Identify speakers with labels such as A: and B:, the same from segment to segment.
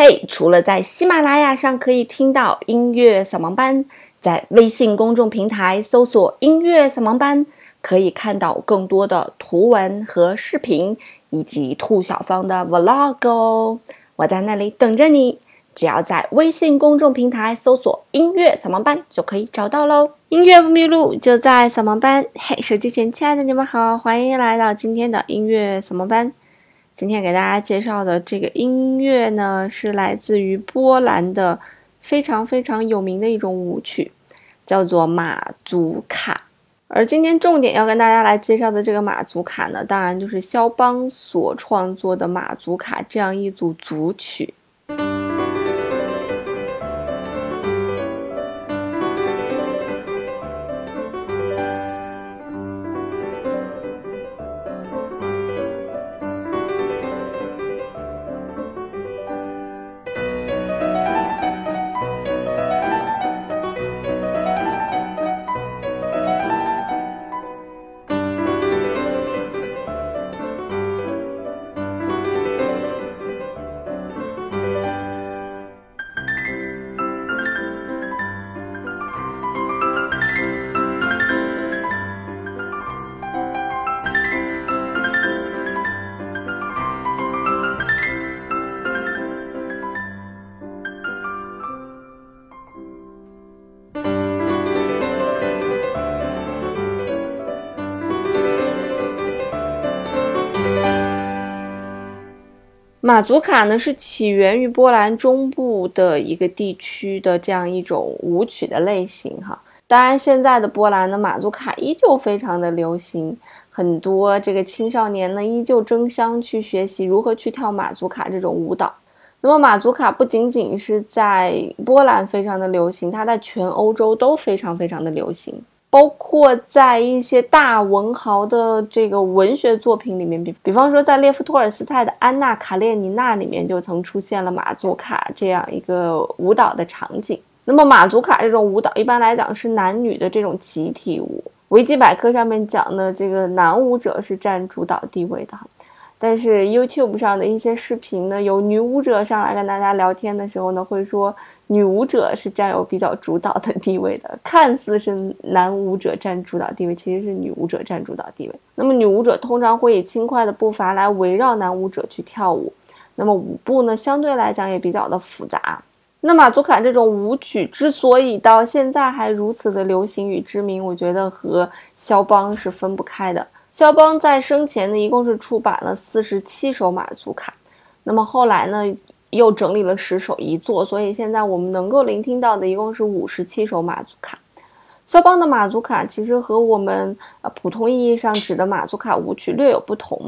A: 嘿，除了在喜马拉雅上可以听到音乐扫盲班，在微信公众平台搜索“音乐扫盲班”，可以看到更多的图文和视频，以及兔小芳的 vlog 哦。我在那里等着你，只要在微信公众平台搜索“音乐扫盲班”就可以找到喽。音乐不迷路，就在扫盲班。嘿，手机前亲爱的你们好，欢迎来到今天的音乐扫盲班。今天给大家介绍的这个音乐呢，是来自于波兰的非常非常有名的一种舞曲，叫做马祖卡。而今天重点要跟大家来介绍的这个马祖卡呢，当然就是肖邦所创作的马祖卡这样一组组曲。马祖卡呢是起源于波兰中部的一个地区的这样一种舞曲的类型哈。当然，现在的波兰的马祖卡依旧非常的流行，很多这个青少年呢依旧争相去学习如何去跳马祖卡这种舞蹈。那么，马祖卡不仅仅是在波兰非常的流行，它在全欧洲都非常非常的流行。包括在一些大文豪的这个文学作品里面，比比方说在列夫·托尔斯泰的《安娜·卡列尼娜》里面，就曾出现了马祖卡这样一个舞蹈的场景。那么马祖卡这种舞蹈，一般来讲是男女的这种集体舞。维基百科上面讲的这个男舞者是占主导地位的。但是 YouTube 上的一些视频呢，有女舞者上来跟大家聊天的时候呢，会说女舞者是占有比较主导的地位的，看似是男舞者占主导地位，其实是女舞者占主导地位。那么女舞者通常会以轻快的步伐来围绕男舞者去跳舞，那么舞步呢相对来讲也比较的复杂。那马祖卡这种舞曲之所以到现在还如此的流行与知名，我觉得和肖邦是分不开的。肖邦在生前呢，一共是出版了四十七首马祖卡，那么后来呢，又整理了十首遗作，所以现在我们能够聆听到的一共是五十七首马祖卡。肖邦的马祖卡其实和我们呃普通意义上指的马祖卡舞曲略有不同，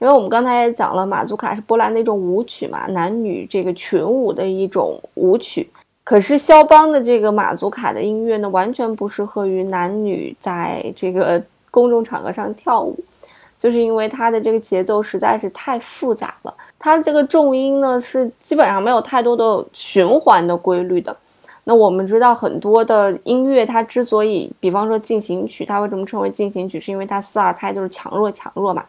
A: 因为我们刚才也讲了，马祖卡是波兰的一种舞曲嘛，男女这个群舞的一种舞曲。可是肖邦的这个马祖卡的音乐呢，完全不适合于男女在这个。公众场合上跳舞，就是因为它的这个节奏实在是太复杂了。它这个重音呢是基本上没有太多的循环的规律的。那我们知道很多的音乐，它之所以，比方说进行曲，它为什么称为进行曲？是因为它四二拍就是强弱强弱嘛。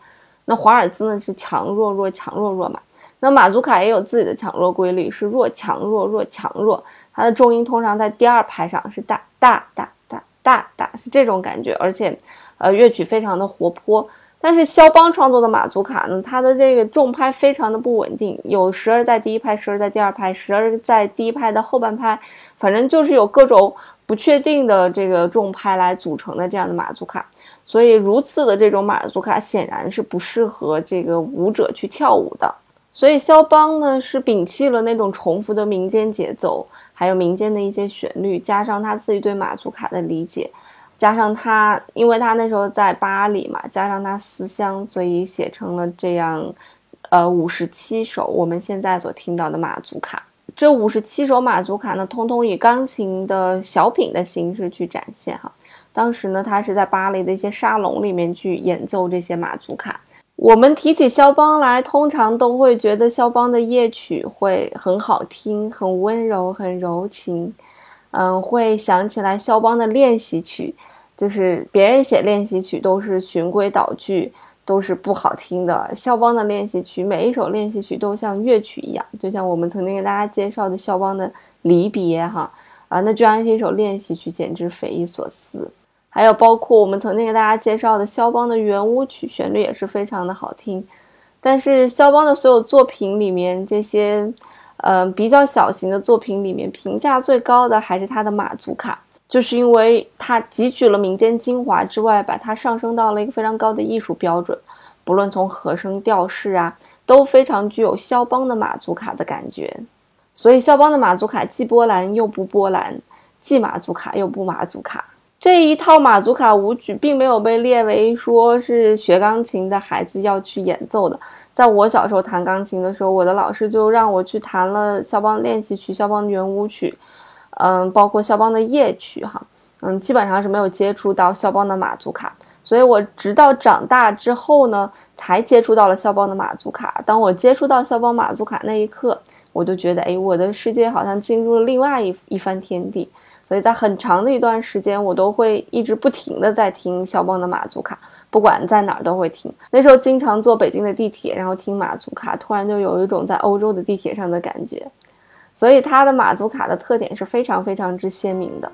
A: 那华尔兹呢是强弱弱强弱弱嘛。那马祖卡也有自己的强弱规律，是弱强弱弱强弱。它的重音通常在第二拍上是大大大大大大，是这种感觉，而且。呃，乐曲非常的活泼，但是肖邦创作的马祖卡呢，它的这个重拍非常的不稳定，有时而在第一拍，时而在第二拍，时而在第一拍的后半拍，反正就是有各种不确定的这个重拍来组成的这样的马祖卡，所以如此的这种马祖卡显然是不适合这个舞者去跳舞的，所以肖邦呢是摒弃了那种重复的民间节奏，还有民间的一些旋律，加上他自己对马祖卡的理解。加上他，因为他那时候在巴黎嘛，加上他思乡，所以写成了这样，呃，五十七首我们现在所听到的马祖卡。这五十七首马祖卡呢，通通以钢琴的小品的形式去展现哈。当时呢，他是在巴黎的一些沙龙里面去演奏这些马祖卡。我们提起肖邦来，通常都会觉得肖邦的夜曲会很好听，很温柔，很柔情。嗯，会想起来肖邦的练习曲，就是别人写练习曲都是循规蹈矩，都是不好听的。肖邦的练习曲，每一首练习曲都像乐曲一样，就像我们曾经给大家介绍的肖邦的《离别》哈啊，那居然是一首练习曲，简直匪夷所思。还有包括我们曾经给大家介绍的肖邦的圆舞曲，旋律也是非常的好听。但是肖邦的所有作品里面，这些嗯比较小型的作品里面，评价最高的还是他的马祖卡。就是因为它汲取了民间精华之外，把它上升到了一个非常高的艺术标准，不论从和声调式啊，都非常具有肖邦的马祖卡的感觉。所以肖邦的马祖卡既波兰又不波兰，既马祖卡又不马祖卡。这一套马祖卡舞曲并没有被列为说是学钢琴的孩子要去演奏的。在我小时候弹钢琴的时候，我的老师就让我去弹了肖邦练习曲、肖邦圆舞曲。嗯，包括肖邦的夜曲哈，嗯，基本上是没有接触到肖邦的马祖卡，所以我直到长大之后呢，才接触到了肖邦的马祖卡。当我接触到肖邦马祖卡那一刻，我就觉得，哎，我的世界好像进入了另外一一番天地。所以在很长的一段时间，我都会一直不停的在听肖邦的马祖卡，不管在哪儿都会听。那时候经常坐北京的地铁，然后听马祖卡，突然就有一种在欧洲的地铁上的感觉。所以它的马祖卡的特点是非常非常之鲜明的。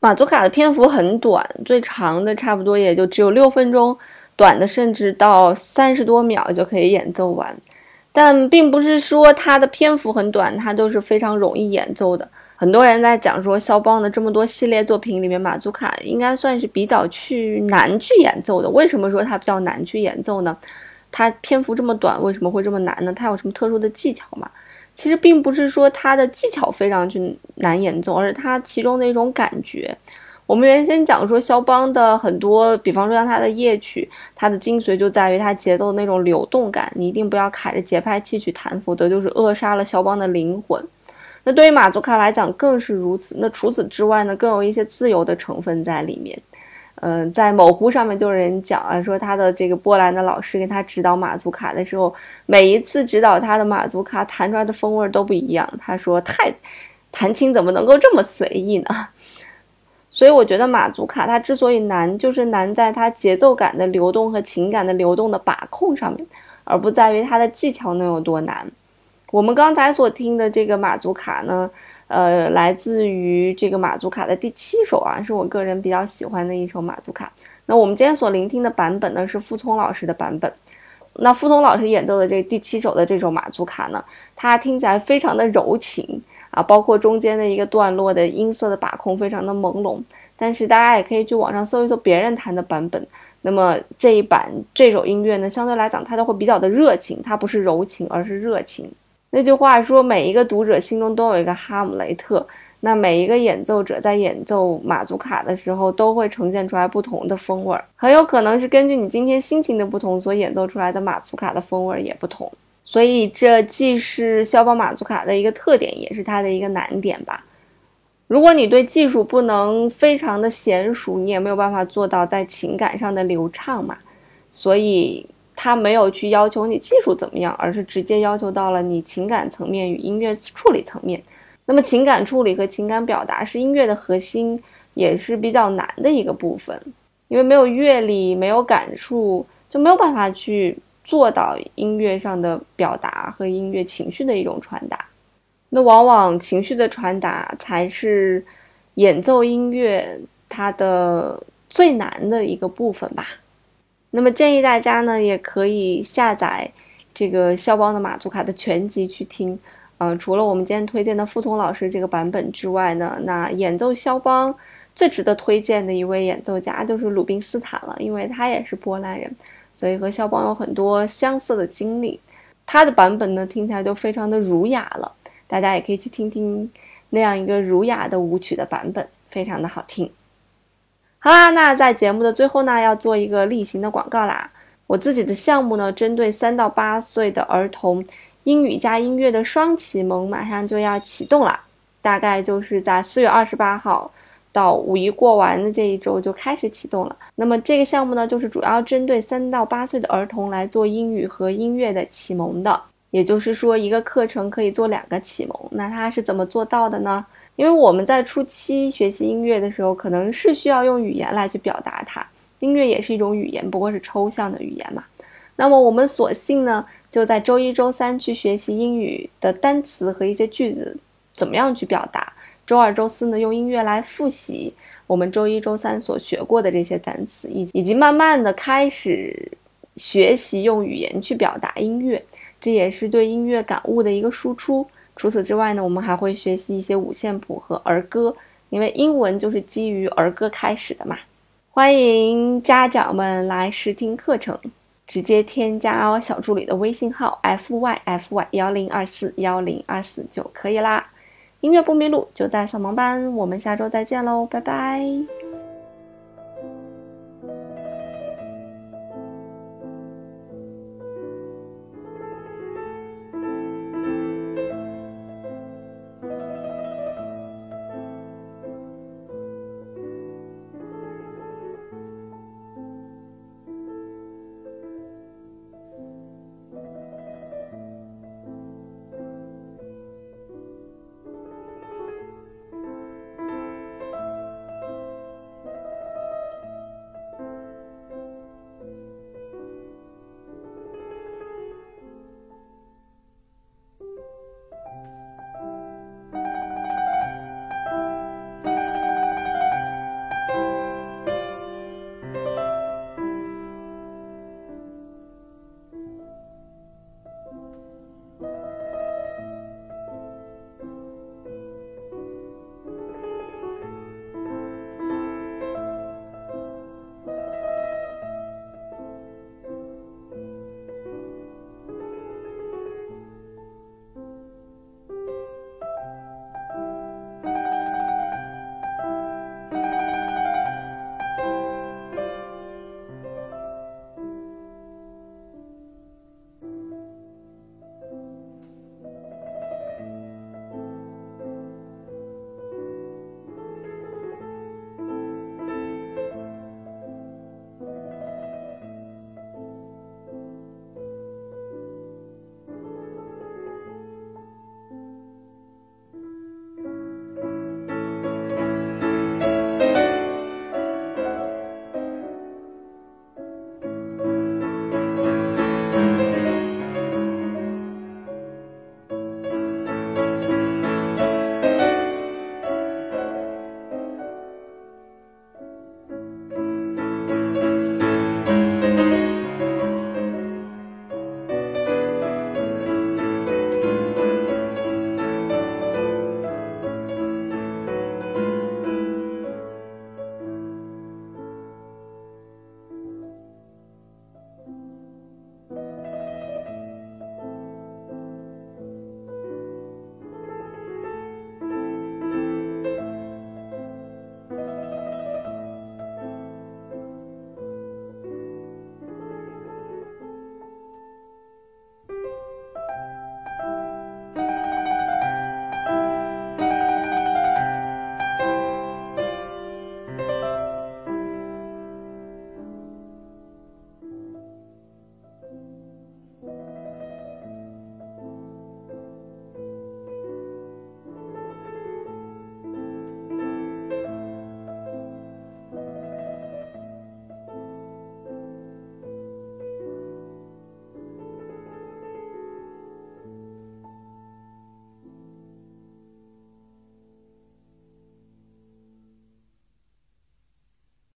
A: 马祖卡的篇幅很短，最长的差不多也就只有六分钟，短的甚至到三十多秒就可以演奏完。但并不是说它的篇幅很短，它都是非常容易演奏的。很多人在讲说，肖邦的这么多系列作品里面，马祖卡应该算是比较去难去演奏的。为什么说它比较难去演奏呢？它篇幅这么短，为什么会这么难呢？它有什么特殊的技巧吗？其实并不是说它的技巧非常去难演奏，而是它其中的一种感觉。我们原先讲说肖邦的很多，比方说像他的夜曲，它的精髓就在于它节奏那种流动感。你一定不要卡着节拍器去弹，否则就是扼杀了肖邦的灵魂。那对于马祖卡来讲更是如此。那除此之外呢，更有一些自由的成分在里面。嗯，在某乎上面就有人讲啊，说他的这个波兰的老师给他指导马祖卡的时候，每一次指导他的马祖卡弹出来的风味都不一样。他说太弹琴怎么能够这么随意呢？所以我觉得马祖卡它之所以难，就是难在它节奏感的流动和情感的流动的把控上面，而不在于它的技巧能有多难。我们刚才所听的这个马祖卡呢？呃，来自于这个马祖卡的第七首啊，是我个人比较喜欢的一首马祖卡。那我们今天所聆听的版本呢，是傅聪老师的版本。那傅聪老师演奏的这第七首的这首马祖卡呢，它听起来非常的柔情啊，包括中间的一个段落的音色的把控非常的朦胧。但是大家也可以去网上搜一搜别人弹的版本。那么这一版这首音乐呢，相对来讲它都会比较的热情，它不是柔情，而是热情。那句话说，每一个读者心中都有一个哈姆雷特。那每一个演奏者在演奏马祖卡的时候，都会呈现出来不同的风味儿，很有可能是根据你今天心情的不同，所演奏出来的马祖卡的风味儿也不同。所以这既是肖邦马祖卡的一个特点，也是它的一个难点吧。如果你对技术不能非常的娴熟，你也没有办法做到在情感上的流畅嘛。所以他没有去要求你技术怎么样，而是直接要求到了你情感层面与音乐处理层面。那么情感处理和情感表达是音乐的核心，也是比较难的一个部分，因为没有阅历、没有感触，就没有办法去做到音乐上的表达和音乐情绪的一种传达。那往往情绪的传达才是演奏音乐它的最难的一个部分吧。那么建议大家呢，也可以下载这个肖邦的马祖卡的全集去听。嗯，除了我们今天推荐的傅聪老师这个版本之外呢，那演奏肖邦最值得推荐的一位演奏家就是鲁宾斯坦了，因为他也是波兰人，所以和肖邦有很多相似的经历。他的版本呢，听起来就非常的儒雅了，大家也可以去听听那样一个儒雅的舞曲的版本，非常的好听。好啦，那在节目的最后呢，要做一个例行的广告啦，我自己的项目呢，针对三到八岁的儿童。英语加音乐的双启蒙马上就要启动了，大概就是在四月二十八号到五一过完的这一周就开始启动了。那么这个项目呢，就是主要针对三到八岁的儿童来做英语和音乐的启蒙的。也就是说，一个课程可以做两个启蒙。那它是怎么做到的呢？因为我们在初期学习音乐的时候，可能是需要用语言来去表达它。音乐也是一种语言，不过是抽象的语言嘛。那么我们索性呢，就在周一、周三去学习英语的单词和一些句子，怎么样去表达？周二、周四呢，用音乐来复习我们周一、周三所学过的这些单词，以以及慢慢的开始学习用语言去表达音乐，这也是对音乐感悟的一个输出。除此之外呢，我们还会学习一些五线谱和儿歌，因为英文就是基于儿歌开始的嘛。欢迎家长们来试听课程。直接添加哦小助理的微信号 f y f y 幺零二四幺零二四就可以啦。音乐不迷路，就在扫盲班。我们下周再见喽，拜拜。